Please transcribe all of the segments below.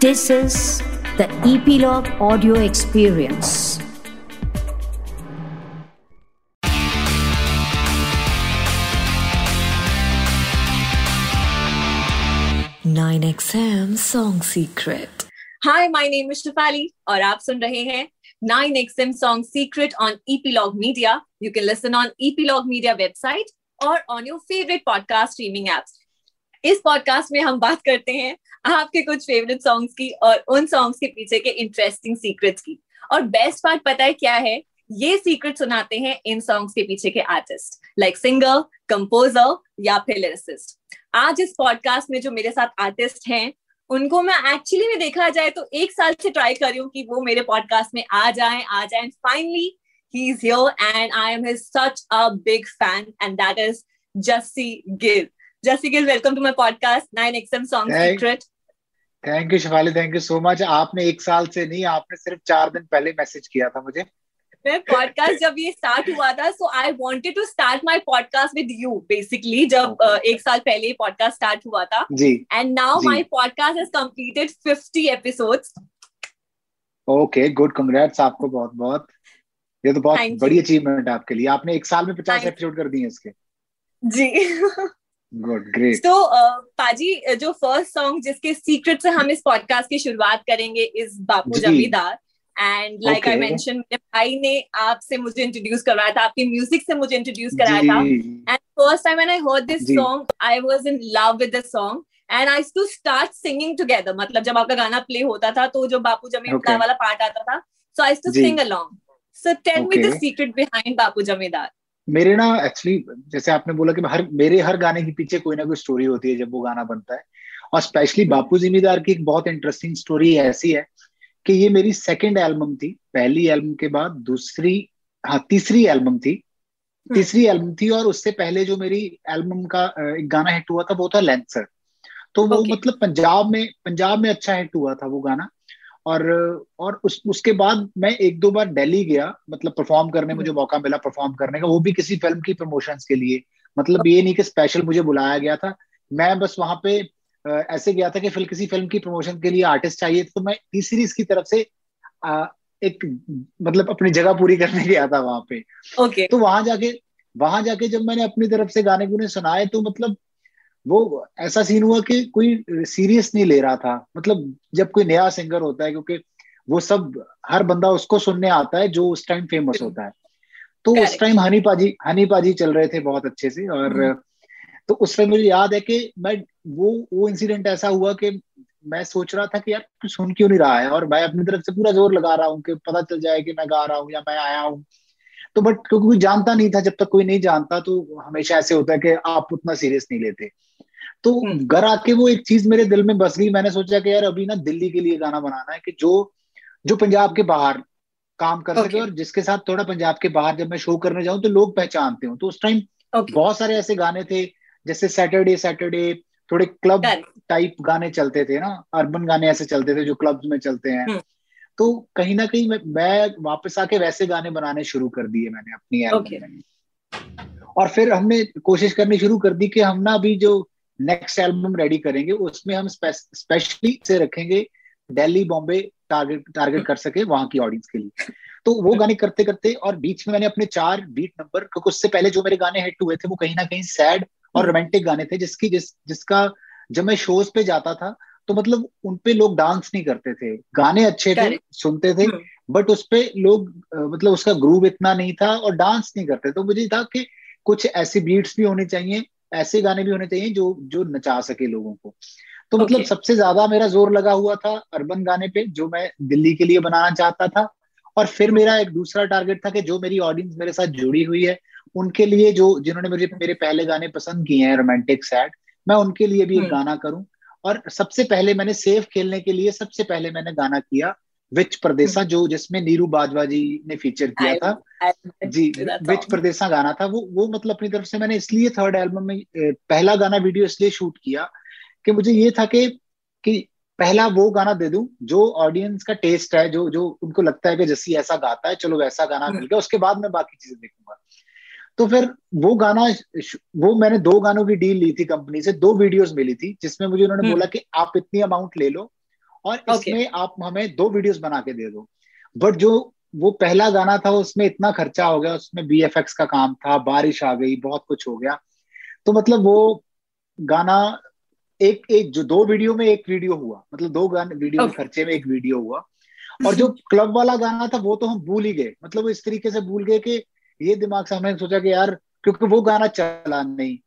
This is the Epilogue Audio Experience. Nine XM Song Secret. Hi, my name is Shafali और आप सुन रहे हैं 9XM Song Secret on Epilogue Media. You can listen on Epilogue Media website or on your favorite podcast streaming apps. इस podcast में हम बात करते हैं आपके कुछ फेवरेट सॉन्ग्स की और उन सॉन्ग्स के पीछे के इंटरेस्टिंग सीक्रेट्स की। और बेस्ट पार्ट पता है क्या है? ये सीक्रेट सुनाते हैं इन सॉन्ग्स के पीछे के आर्टिस्ट लाइक सिंगर कंपोजर या फिर लिरिसिस्ट आज इस पॉडकास्ट में जो मेरे साथ आर्टिस्ट हैं, उनको मैं एक्चुअली में देखा जाए तो एक साल से ट्राई कर रही हूँ कि वो मेरे पॉडकास्ट में आ जाए आ जाए। Finally he is here and I am his such a big fan and that is Jassi Gill Jassi welcome to my podcast 9XM song secret thank you Shivali thank you so much आपने एक साल से नहीं आपने सिर्फ़ चार दिन पहले मैसेज किया था मुझे। मैं पॉडकास्ट जब ये स्टार्ट हुआ था so I wanted to start my podcast with you basically जब uh, एक साल पहले पॉडकास्ट स्टार्ट हुआ था। जी। And now my podcast has completed 50 episodes okay good congrats आपको बहुत बहुत। ये तो बहुत Thank बड़ी अचीवमेंट है आपके लिए। आपने एक साल में पचास एपिसोड कर दिए इसके। जी। गुड ग्रेट तो पाजी जो फ़र्स्ट सॉन्ग जिसके सीक्रेट से हम इस पॉडकास्ट की शुरुआत करेंगे इस बापू। जमींदार एंड लाइक आई मेंशन मेरे भाई ने आपसे मुझे इंट्रोड्यूस करवाया था आपके म्यूज़िक से मुझे इंट्रोड्यूस कराया था and And first time when I heard this जी. song, I was in love with the song. And I used to start singing together. मतलब जब आपका गाना प्ले होता था तो जो बापू जमीदार Okay. वाला पार्ट आता था so I used to ji. sing along. So tell me the secret behind बापू जमींदार. मेरे ना एक्चुअली जैसे आपने बोला कि हर मेरे हर गाने के पीछे कोई ना कोई स्टोरी होती है जब वो गाना बनता है। और स्पेशली बापू जिमीदार की एक बहुत इंटरेस्टिंग स्टोरी ऐसी है कि ये मेरी सेकेंड एल्बम थी। पहली एल्बम के बाद दूसरी हाँ तीसरी एल्बम थी। तीसरी एल्बम थी और उससे पहले जो मेरी एल्बम का एक गाना हिट हुआ था वो था लेंसर तो वो Okay. मतलब पंजाब में पंजाब में अच्छा हिट हुआ था वो गाना। और और उस उसके बाद मैं एक दो बार दिल्ली गया मतलब परफॉर्म करने मुझे मौका मिला परफॉर्म करने का। वो भी किसी फ़िल्म की प्रमोशंस के लिए। मतलब ये नहीं कि स्पेशल मुझे बुलाया गया था। मैं बस वहाँ पे ऐसे गया था कि फिर किसी फ़िल्म की प्रमोशन के लिए आर्टिस्ट चाहिए तो मैं टी सीरीज़ की तरफ़ से एक मतलब अपनी जगह पूरी करने गया था वहाँ पे। Okay. तो वहाँ जाके वहाँ जाके जब मैंने अपनी तरफ़ से गाने गुने सुनाए तो मतलब वो ऐसा सीन हुआ कि कोई सीरियस नहीं ले रहा था। मतलब जब कोई नया सिंगर होता है क्योंकि वो सब हर बंदा उसको सुनने आता है जो उस टाइम फ़ेमस होता है। तो उस टाइम हनी पाजी हनी पाजी चल रहे थे बहुत अच्छे से और हम्म। तो उस टाइम मुझे याद है कि मैं वो वो इंसिडेंट ऐसा हुआ कि मैं सोच रहा था कि यार तू सुन क्यों नहीं रहा है और मैं अपनी तरफ़ से पूरा ज़ोर लगा रहा हूँ कि पता चल जाए कि मैं गा रहा हूँ या मैं आया हूँ। तो बट क्योंकि कोई जानता नहीं था जब तक कोई नहीं जानता तो हमेशा ऐसे होता है कि आप उतना सीरियस नहीं लेते तो हम्म। घर आके वो एक चीज़ मेरे दिल में बस गई मैंने सोचा कि यार अभी ना दिल्ली के लिए गाना बनाना है कि जो जो पंजाब के बाहर काम कर सके Okay. और जिसके साथ थोड़ा पंजाब के बाहर जब मैं शो करने जाऊँ तो लोग पहचानते हो तो उस टाइम Okay. बहुत सारे ऐसे गाने थे जैसे सैटरडे सैटरडे थोड़े क्लब टाइप गाने चलते थे ना अर्बन गाने ऐसे चलते थे जो क्लब्स में चलते हैं हम्म। तो कहीं ना कहीं मैं, मैं वापस आके वैसे गाने बनाने शुरू कर दिए मैंने अपनी. एल्बम में और फिर हमने कोशिश करनी शुरू कर दी कि हम ना अभी जो नेक्स्ट एल्बम रेडी करेंगे उसमें हम स्पेशली से रखेंगे दिल्ली बॉम्बे टारगेट टारगेट कर सके वहाँ की ऑडियंस के लिए तो वो गाने करते करते और बीच में मैंने अपने चार बीट नंबर क्योंकि उससे पहले जो मेरे गाने हिट हुए थे वो कहीं ना कहीं सैड और रोमांटिक गाने थे जिसकी जिस जिसका जब मैं शोज़ पे जाता था तो मतलब उनपे लोग डांस नहीं करते थे गाने अच्छे थे. सुनते थे। बट उस पे लोग मतलब उसका ग्रूव इतना नहीं था और डांस नहीं करते तो मुझे था कि कुछ ऐसी बीट्स भी होने चाहिए ऐसे गाने भी होने चाहिए जो जो नचा सके लोगों को तो मतलब सबसे ज़्यादा मेरा ज़ोर लगा हुआ था अर्बन गाने पे जो मैं दिल्ली के लिए बनाना चाहता था और फिर मेरा एक दूसरा टारगेट था कि जो मेरी ऑडियंस मेरे साथ जुड़ी हुई है उनके लिए जो जिन्होंने मुझे मेरे पहले गाने पसंद किए हैं रोमांटिक सैड मैं उनके लिए भी एक हम्म। गाना करूँ और सबसे पहले मैंने सेफ़ खेलने के लिए सबसे पहले मैंने गाना किया विच प्रदेशा जो जिसमें नीरू बाजवा जी ने फीचर किया I- था I- जी विच. प्रदेशा गाना था वो वो मतलब अपनी तरफ़ से मैंने इसलिए थर्ड एल्बम में पहला गाना वीडियो इसलिए शूट किया कि मुझे ये था कि कि पहला वो गाना दे दूँ जो ऑडियंस का टेस्ट है जो जो उनको लगता है कि जैसी ऐसा गाता है चलो वैसा गाना हम्म। मिल गया उसके बाद मैं बाकी चीज़ें देखूँगा तो फिर वो गाना वो मैंने दो गानों की डील ली थी कंपनी से दो वीडियोस मिली थी जिसमें मुझे उन्होंने हम्म। बोला कि आप इतनी अमाउंट ले लो और Okay. इसमें आप हमें दो वीडियोस बना के दे दो बट जो वो पहला गाना था उसमें इतना खर्चा हो गया उसमें बी एफ़ एक्स का काम था बारिश आ गई बहुत कुछ हो गया तो मतलब वो गाना एक एक जो दो वीडियो में एक वीडियो हुआ मतलब दो गाने वीडियो के Okay. खर्चे में एक वीडियो हुआ और जो क्लब वाला गाना था वो तो हम भूल ही गए मतलब वो इस तरीके से भूल गए कि ये दिमाग से हमने सोचा कि यार क्योंकि वो गाना चला नहीं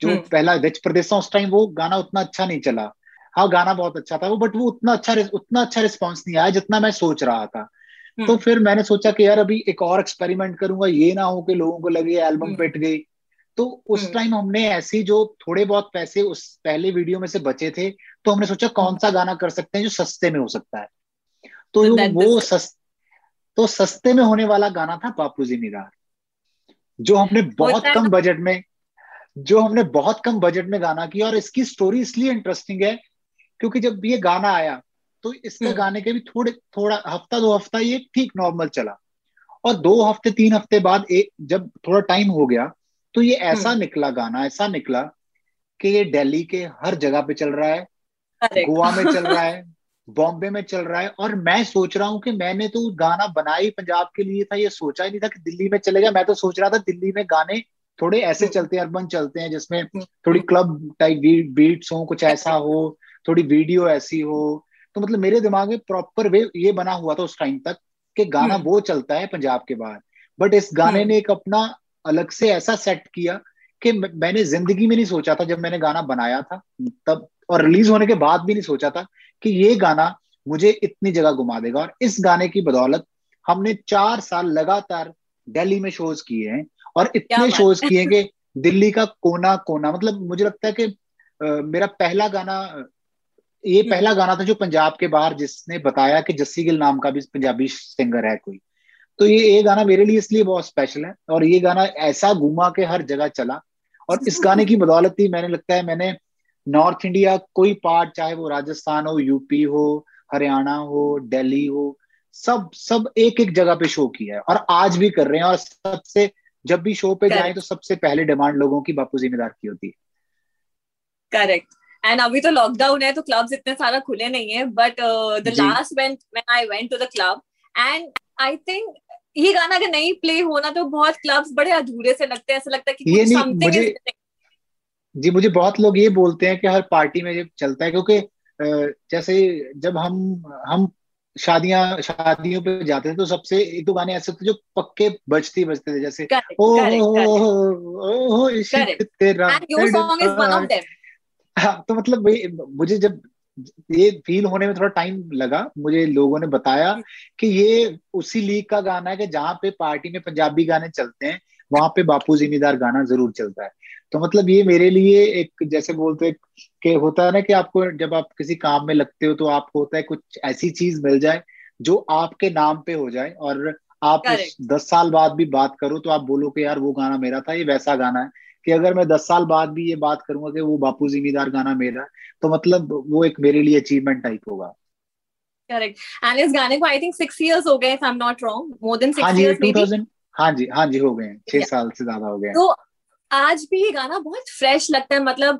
जो हम्म। पहला विच प्रदेश था उस टाइम वो गाना उतना अच्छा नहीं चला हाँ गाना बहुत अच्छा था वो बट वो उतना अच्छा उतना अच्छा रिस्पॉन्स नहीं आया जितना मैं सोच रहा था हम्म। तो फिर मैंने सोचा कि यार अभी एक और एक्सपेरिमेंट करूँगा ये ना हो कि लोगों को लगे एल्बम हम्म। पिट गई तो उस। टाइम हमने ऐसी जो थोड़े बहुत पैसे उस पहले वीडियो में से बचे थे तो हमने सोचा कौन सा गाना कर सकते हैं जो सस्ते में हो सकता है तो So वो this- सस, तो सस्ते में होने वाला गाना था बापू जिमीदार जो हमने बहुत कम बजट में जो हमने बहुत कम बजट में गाना किया और इसकी स्टोरी इसलिए इंटरेस्टिंग है क्योंकि जब ये गाना आया तो इसके हम्म। गाने के भी थोड़े थोड़ा हफ़्ता दो हफ़्ता ये ठीक नॉर्मल चला और दो हफ़्ते तीन हफ़्ते बाद एक जब थोड़ा टाइम हो गया तो ये ऐसा हम्म। निकला गाना ऐसा निकला कि ये दिल्ली के हर जगह पे चल रहा है गोवा में चल रहा है बॉम्बे में चल रहा है और मैं सोच रहा हूँ कि मैंने तो गाना बनाया ही पंजाब के लिए था ये सोचा ही नहीं था कि दिल्ली में चलेगा मैं तो सोच रहा था दिल्ली में गाने थोड़े ऐसे। चलते हैं अर्बन चलते हैं जिसमें। थोड़ी क्लब टाइप बीट्स हो कुछ ऐसा हो थोड़ी वीडियो ऐसी हो तो मतलब मेरे दिमाग में प्रॉपर वे ये बना हुआ था उस टाइम तक कि गाना हम्म। वो चलता है पंजाब के बाहर बट इस गाने हम्म। ने एक अपना अलग से ऐसा सेट किया कि मैंने ज़िंदगी में नहीं सोचा था जब मैंने गाना बनाया था तब और रिलीज़ होने के बाद भी नहीं सोचा था कि ये गाना मुझे इतनी जगह घुमा देगा। और इस गाने की बदौलत हमने चार साल लगातार दिल्ली में शोज़ किए हैं और इतने शोज़ किए हैं कि दिल्ली का कोना कोना मतलब मुझे लगता है कि अ, मेरा पहला गाना ये हम्म। पहला गाना था जो पंजाब के बाहर जिसने बताया कि जस्सी गिल नाम का भी पंजाबी सिंगर है कोई। तो ये ये गाना मेरे लिए इसलिए बहुत स्पेशल है और ये गाना ऐसा घुमा के हर जगह चला। और इस गाने की बदौलत ही मैंने लगता है मैंने नॉर्थ इंडिया कोई पार्ट चाहे वो राजस्थान हो यूपी हो हरियाणा हो दिल्ली हो सब सब एक एक जगह पे शो किया है और आज भी कर रहे हैं और सबसे जब भी शो पे जाए तो सबसे पहले डिमांड लोगों की बापू जिम्मेदार की होती है। करेक्ट एंड अभी तो लॉकडाउन है तो क्लब्स इतने सारा खुले नहीं है but the last when when I went to the club and I think ये गाना अगर नहीं प्ले होना तो बहुत क्लब्स बड़े अधूरे से लगते हैं ऐसा लगता है कि ये नहीं, मुझे- is missing. जी मुझे बहुत लोग ये बोलते हैं कि हर पार्टी में जब चलता है क्योंकि जैसे जब हम हम शादियाँ शादियों पे जाते थे तो सबसे एक दो गाने ऐसे थे जो पक्के बजते बजते थे जैसे ओ. ओ. तेरा. हाँ, तो मतलब मुझे जब ये फील होने में थोड़ा टाइम लगा मुझे लोगों ने बताया कि ये उसी लीग का गाना है कि जहाँ पे पार्टी में पंजाबी गाने चलते हैं वहाँ पे बापू जिम्मेदार गाना ज़रूर चलता है तो मतलब ये मेरे लिए एक जैसे बोलते हैं कि होता है ना कि आपको जब आप किसी काम में लगते हो तो आपको होता है कुछ ऐसी चीज़ मिल जाए जो आपके नाम पे हो जाए और आप दस साल बाद भी बात करो तो आप बोलो कि यार वो गाना मेरा था ये वैसा गाना है। कि अगर मैं दस साल बाद भी ये बात करूँगा कि वो बापू जिम्मेदार गाना मेरा है, तो मतलब वो एक मेरे लिए अचीवमेंट टाइप होगा। करेक्ट एंड इस गाने को आई थिंक सिक्स इयर्स हो गए if I am not wrong more than हाँ सिक्स जी इयर्स मे थाउज़ेंड हाँ जी हाँ जी हो गए छह. साल से ज़्यादा हो गए तो आज भी ये गाना बहुत फ्रेश लगता है। मतलब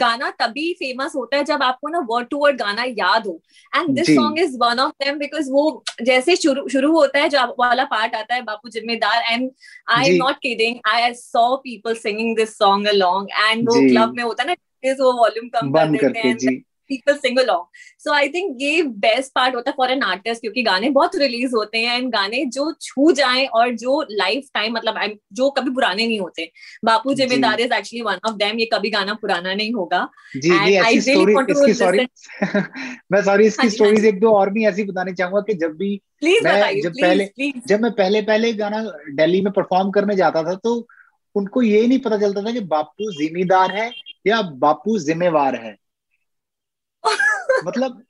गाना तभी फ़ेमस होता है जब आपको ना वर्ड टू वर्ड गाना याद हो। And this song is one of them because वो जैसे शुरू शुरू होता है जो वाला पार्ट आता है Bapu Zimidar. And I am not kidding I saw people singing this song along and वो क्लब में होता है ना वो वॉल्यूम कम कर देते हैं। People sing along so I think ये बेस्ट पार्ट होता है फॉर एन आर्टिस्ट क्योंकि गाने बहुत रिलीज़ होते हैं एंड गाने जो छू जाएँ और जो लाइफ टाइम मतलब जो कभी पुराने नहीं होते। Bapu. Zimidar is actually one of them ये कभी गाना पुराना नहीं होगा। जी And जी ऐसी स्टोरी इसकी सॉरी मैं सॉरी हाँ इसकी हाँ स्टोरीज एक दो और भी ऐसी बतानी चाहूँगा कि जब भी प्लीज़ मैं बताइए जब पहले- जब मैं पहले पहले गाना दिल्ली में परफॉर्म करने जाता था तो उनको ये नहीं पता चलता था कि बापू जिम्मेदार है या बापू जिम्मेवार है। मतलब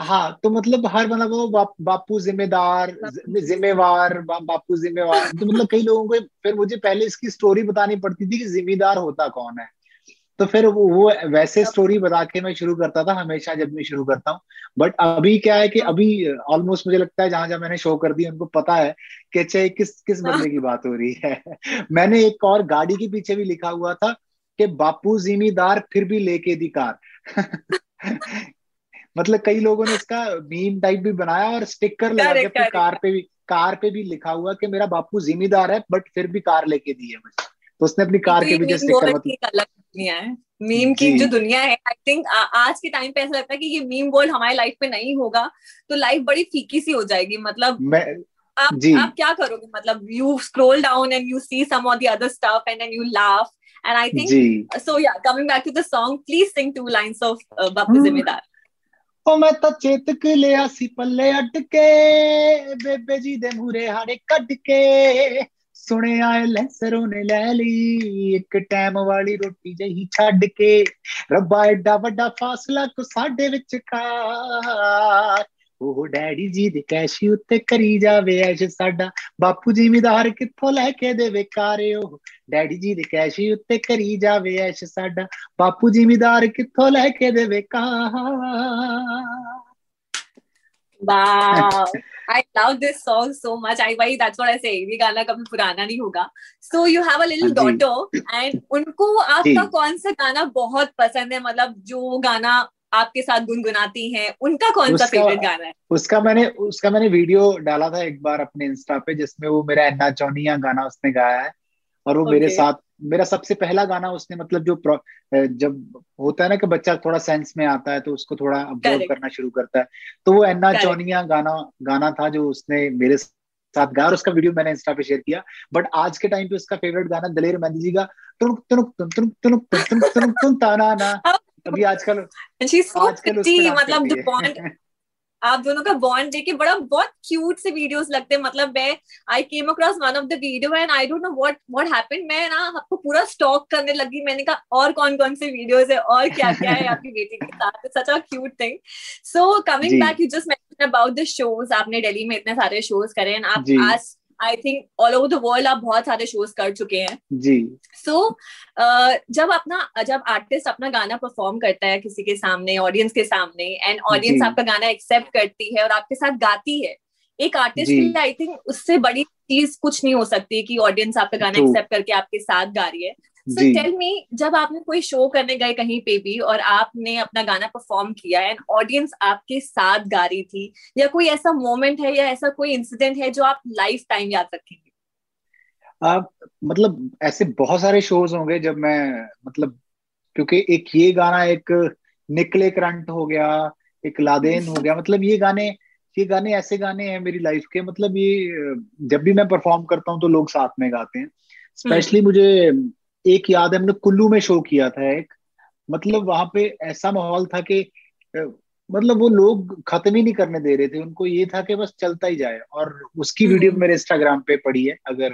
हाँ तो मतलब हर मतलब वो बाप, बापू जिम्मेदार जिम्मेवार बा, बापू जिम्मेवार। तो मतलब कई लोगों को फिर मुझे पहले इसकी स्टोरी बतानी पड़ती थी कि जिम्मेदार होता कौन है। तो फिर वो, वो वैसे स्टोरी बता के मैं शुरू करता था हमेशा जब मैं शुरू करता हूँ। बट अभी क्या है कि अभी ऑलमोस्ट मुझे लगता है जहाँ जहाँ मैंने शो कर दी उनको पता है कि अच्छा किस किस बंदे की बात हो रही है। मैंने एक और गाड़ी के पीछे भी लिखा हुआ था कि बापू जिम्मेदार फिर भी लेके दी कार। मतलब कई लोगों ने इसका मीम टाइप भी बनाया और स्टिकर लगा के अपनी कार पे भी कार पे भी लिखा हुआ कि मेरा बापू जिम्मेदार है बट फिर भी कार लेके दी है मुझे। तो उसने अपनी कार के भी स्टिकर मतलब दुनिया है। मीम की जो। दुनिया है आई थिंक आज के टाइम पे ऐसा लगता है कि ये मीम वर्ल्ड हमारी लाइफ में नहीं होगा तो लाइफ बड़ी फीकी सी हो जाएगी। मतलब मैं आप जी. आप क्या करोगे? मतलब you scroll down and you see some of the other stuff and then you laugh and I think so yeah coming back to the song please sing two lines of Bapu Zimidar ਉਹ ਮੈਂ ਤਾਂ ਚੇਤਕ ਲਿਆ ਸੀ ਪੱਲੇ ਅੱਡ ਕੇ ਬੇਬੇ ਜੀ ਦੇ ਮੂਰੇ ਹਾੜੇ ਕੱਢ ਕੇ ਸੁਣਿਆ ਐ ਲੈਸਰੋਂ ਨੇ ਲੈ ਲਈ, ਇੱਕ ਟਾਈਮ ਵਾਲੀ ਰੋਟੀ ਜਹੀ ਛੱਡ ਕੇ ਰੱਬਾ ਐਡਾ ਵੱਡਾ ਫਾਸਲਾ ਕੋ ਸਾਡੇ ਵਿੱਚ ਕਾ ਉਹ ਡੈਡੀ ਜੀ ਦੇ ਕੈਸ਼ੀ ਉੱਤੇ ਕਰੀ ਜਾਵੇ ਐਸ਼ ਸਾਡਾ ਬਾਪੂ ਜ਼ਿਮੀਦਾਰ ਕਿੱਥੋਂ ਲੈ ਕੇ ਦੇਵੇ ਕਾਰੇ ਉਹ ਡੈਡੀ ਜੀ ਦੇ ਕੈਸ਼ੀ ਉੱਤੇ ਕਰੀ ਜਾਵੇ ਐਸ਼ ਸਾਡਾ ਬਾਪੂ ਜ਼ਿਮੀਦਾਰ ਕਿੱਥੋਂ ਲੈ ਕੇ ਦੇਵੇ ਕਾ Wow. I love this song so much. I why that's what I say. ये गाना कभी पुराना नहीं होगा. So you have a little daughter and उनको आपका कौन सा गाना बहुत पसंद है मतलब जो गाना आपके साथ गुनगुनाती हैं उनका कौन सा फेवरेट गाना है उसका मैंने उसका मैंने वीडियो डाला था एक बार अपने इंस्टा पे जिसमें वो मेरा एन्ना चौनिया गाना उसने गाया है और वो okay. मेरे साथ मेरा सबसे पहला गाना उसने मतलब जो जब होता है ना कि बच्चा थोड़ा सेंस में आता है तो उसको थोड़ा ऑब्ज़र्व करना शुरू करता है तो वो एन्ना चौनिया गाना गाना था जो उसने मेरे साथ गाया और उसका वीडियो मैंने इंस्टा पे शेयर किया बट आज के टाइम पे उसका फेवरेट गाना दलेर मेहंदी जी का तुनुक तुनुक तुनुक तुनुक तुनुक तुनुक तुनुक तुनुक ताना ना अभी आजकल आजकल मतलब जो बॉन्ड आप दोनों का बॉन्ड देखे बड़ा बहुत क्यूट से वीडियोस लगते हैं। मतलब मैं I came across one of the video and I don't know what what happened मैं ना आपको पूरा स्टॉक करने लगी। मैंने कहा और कौन कौन से वीडियोस है? और क्या क्या है आपकी बेटी के साथ? Such a cute thing so coming back you just mention about the shows आपने दिल्ली में इतने सारे शोज़ करे हैं आप आज I think all over the world आप बहुत सारे शोज़ कर चुके हैं। जी। सो so, uh, जब अपना जब आर्टिस्ट अपना गाना परफॉर्म करता है किसी के सामने ऑडियंस के सामने एंड ऑडियंस आपका गाना एक्सेप्ट करती है और आपके साथ गाती है एक आर्टिस्ट के लिए आई थिंक उससे बड़ी चीज़ कुछ नहीं हो सकती कि ऑडियंस आपका गाना एक्सेप्ट करके आपके साथ गा रही है। सो टेल मी जब आपने कोई शो करने गए कहीं पे भी और आपने अपना गाना परफॉर्म किया एंड ऑडियंस आपके साथ गा रही थी या कोई ऐसा मोमेंट है या ऐसा कोई इंसिडेंट है जो आप लाइफ टाइम याद रखेंगे? आप मतलब ऐसे बहुत सारे शोज़ होंगे जब मैं मतलब क्योंकि एक ये गाना एक निकले करंट हो गया एक लादेन हो गया मतलब ये गाने ये गाने ऐसे गाने हैं मेरी लाइफ के मतलब ये जब भी मैं परफॉर्म करता हूँ तो लोग साथ में गाते हैं। स्पेशली हम्म। मुझे एक याद है हमने कुल्लू में शो किया था एक। मतलब वहाँ पे ऐसा माहौल था कि मतलब वो लोग खत्म ही नहीं करने दे रहे थे। उनको ये था कि बस चलता ही जाए। और उसकी वीडियो हम्म। मेरे इंस्टाग्राम पे पड़ी है अगर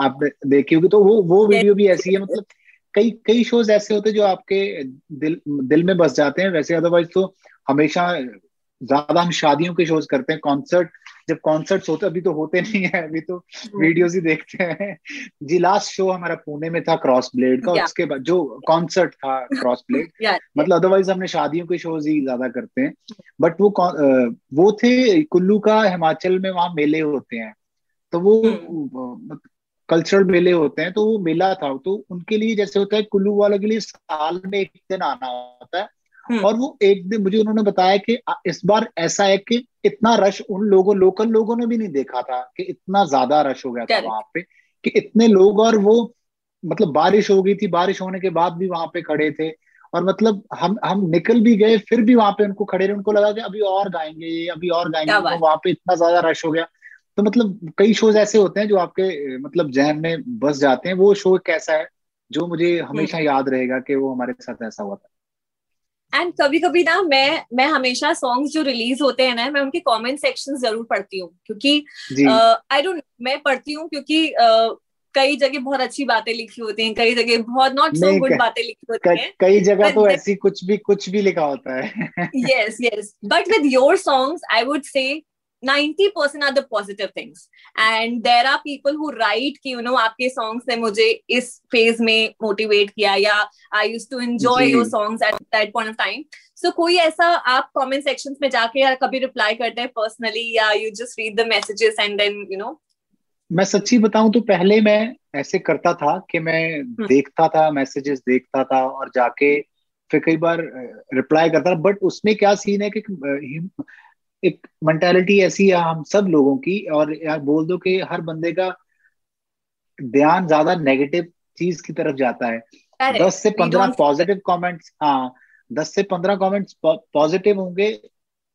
आप देखी होगी तो वो वो वीडियो भी ऐसी है मतलब कई कई शोज़ ऐसे होते जो आपके दिल दिल में बस जाते हैं। वैसे अदरवाइज़ तो हमेशा ज़्यादा हम शादियों के शोज़ करते हैं कॉन्सर्ट जब कॉन्सर्ट्स होते अभी तो होते नहीं है अभी तो वीडियोस हम्म। ही देखते हैं जी लास्ट शो हमारा पुणे में था क्रॉस ब्लेड का उसके बाद जो कॉन्सर्ट था क्रॉस ब्लेड मतलब अदरवाइज़ हमने शादियों के शोज़ ही ज़्यादा करते हैं बट वो वो थे कुल्लू का हिमाचल में वहाँ मेले होते हैं तो वो कल्चरल हम्म। मेले होते हैं तो वो मेला था तो उनके लिए जैसे होता है कुल्लू वालों के लिए साल में एक दिन आना होता है। और वो एक दिन मुझे उन्होंने बताया कि इस बार ऐसा है कि इतना रश उन लोगों लोकल लोगों ने भी नहीं देखा था कि इतना ज़्यादा रश हो गया था वहाँ पे कि इतने लोग और वो मतलब बारिश हो गई थी बारिश होने के बाद भी वहाँ पे खड़े थे। और मतलब हम हम निकल भी गए फिर भी वहाँ पे उनको खड़े रहे उनको लगा कि अभी और गाएँगे अभी और गाएँगे तो वहाँ पे इतना ज़्यादा रश हो गया। तो मतलब कई शोज़ ऐसे होते हैं जो आपके मतलब जहन में बस जाते हैं। वो शो कैसा है जो मुझे हमेशा हम्म। याद रहेगा कि वो हमारे साथ ऐसा हुआ था। एंड कभी कभी ना मैं मैं हमेशा सॉन्ग जो रिलीज़ होते हैं ना मैं उनके कॉमेंट सेक्शन ज़रूर पढ़ती हूँ। क्योंकि आई डोंट मैं पढ़ती हूँ क्योंकि uh, कई जगह बहुत अच्छी बातें लिखी होती हैं कई जगह बहुत नॉट सो गुड बातें लिखी होती हैं। कई जगह तो ऐसी कुछ भी कुछ भी लिखा होता है। Yes yes but with your songs I would say 90% are the positive things and there are people who write कि you know आपके song से मुझे इस phase में motivate किया या I used to enjoy your songs at that point of time so कोई ऐसा आप comment sections में जाके या कभी reply करते हैं personally या you just read the messages and then you know मैं सच्ची बताऊँ तो पहले मैं ऐसे करता था कि मैं देखता था मैसेजेस देखता था और जाके फिर कई बार रिप्लाई करता था बट उसमें क्या सीन है कि एक मेंटालिटी ऐसी है हम सब लोगों की और यार बोल दो कि हर बंदे का ध्यान ज़्यादा नेगेटिव चीज़ की तरफ़ जाता है। दस से पंद्रह पॉजिटिव कमेंट्स हाँ दस से पंद्रह कमेंट्स पॉजिटिव होंगे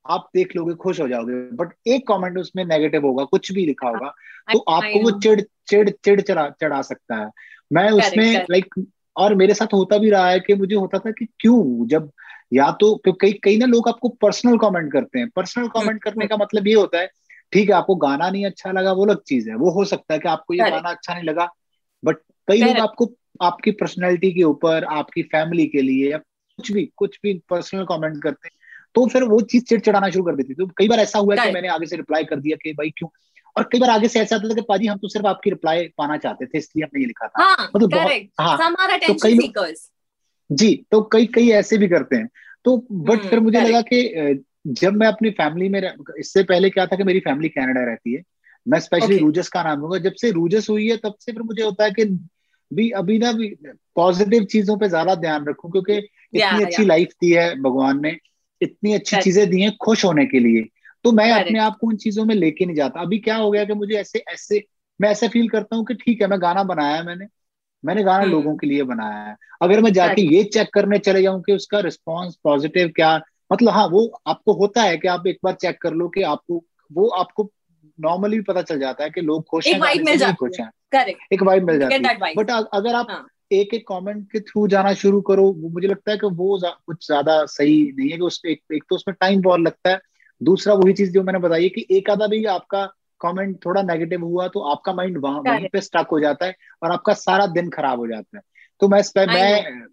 आप देख लोगे खुश हो जाओगे। बट एक कमेंट उसमें नेगेटिव होगा कुछ भी लिखा होगा तो आपको वो चिड़ चिड़ चिड़ चढ़ा चढ़ा सकता है। मैं उसमें लाइक और मेरे साथ होता भी रहा है कि मुझे होता था कि क्यों जब या तो कई कई ना लोग आपको पर्सनल कमेंट करते हैं। पर्सनल कमेंट करने का। मतलब ये होता है ठीक है आपको गाना नहीं अच्छा लगा वो अलग चीज़ है। वो हो सकता है कि आपको ये गाना अच्छा नहीं लगा बट कई लोग आपको आपकी पर्सनैलिटी के ऊपर आपकी फैमिली के लिए या कुछ भी कुछ भी पर्सनल कमेंट करते हैं तो फिर वो चीज़ चिड़चिड़ाना शुरू कर देती तो कई बार ऐसा हुआ कि मैंने आगे से रिप्लाई कर दिया कि भाई क्यों? और कई बार आगे से ऐसा आता था कि पाजी हम तो सिर्फ़ आपकी रिप्लाई पाना चाहते थे इसलिए हमने ये लिखा था। हाँ, मतलब हाँ तो कई जी तो कई कई ऐसे भी करते हैं। तो बट हम्म, फिर मुझे लगा कि जब मैं अपनी फैमिली में इससे पहले क्या था कि मेरी फैमिली कनाडा रहती है। मैं स्पेशली रूजस का नाम लूँगा। जब से रूजस हुई है तब से फिर मुझे होता है कि भी अभी ना भी पॉजिटिव चीज़ों पे ज़्यादा ध्यान रखूँ क्योंकि इतनी अच्छी लाइफ दी है भगवान ने। इतनी अच्छी चीज़ें दी हैं खुश होने के लिए। तो मैं अपने आप को उन चीज़ों में लेके नहीं जाता। अभी क्या हो गया कि मुझे ऐसे ऐसे मैं ऐसा फील करता हूँ कि ठीक है मैं गाना बनाया मैंने। मैंने गाना हम्म। लोगों के लिए बनाया है। अगर मैं जाके ये चेक करने चले जाऊँ कि उसका रिस्पॉन्स पॉजिटिव क्या मतलब हाँ वो आपको होता है कि आप एक बार चेक कर लो कि आपको वो आपको नॉर्मली पता चल जाता है कि लोग खुश हैं खुश हैं। एक वाइब मिल जाती है। बट अगर आप हाँ. एक एक कमेंट के थ्रू जाना शुरू करो वो मुझे लगता है कि वो कुछ ज़्यादा सही नहीं है कि उस एक, एक तो उसमें टाइम बहुत लगता है। दूसरा वही चीज़ जो मैंने बताई है कि एक आधा भी आपका कमेंट थोड़ा नेगेटिव हुआ तो आपका माइंड वहाँ वहीं पे स्टक हो जाता है और आपका सारा दिन खराब हो जाता है। तो मैं मैं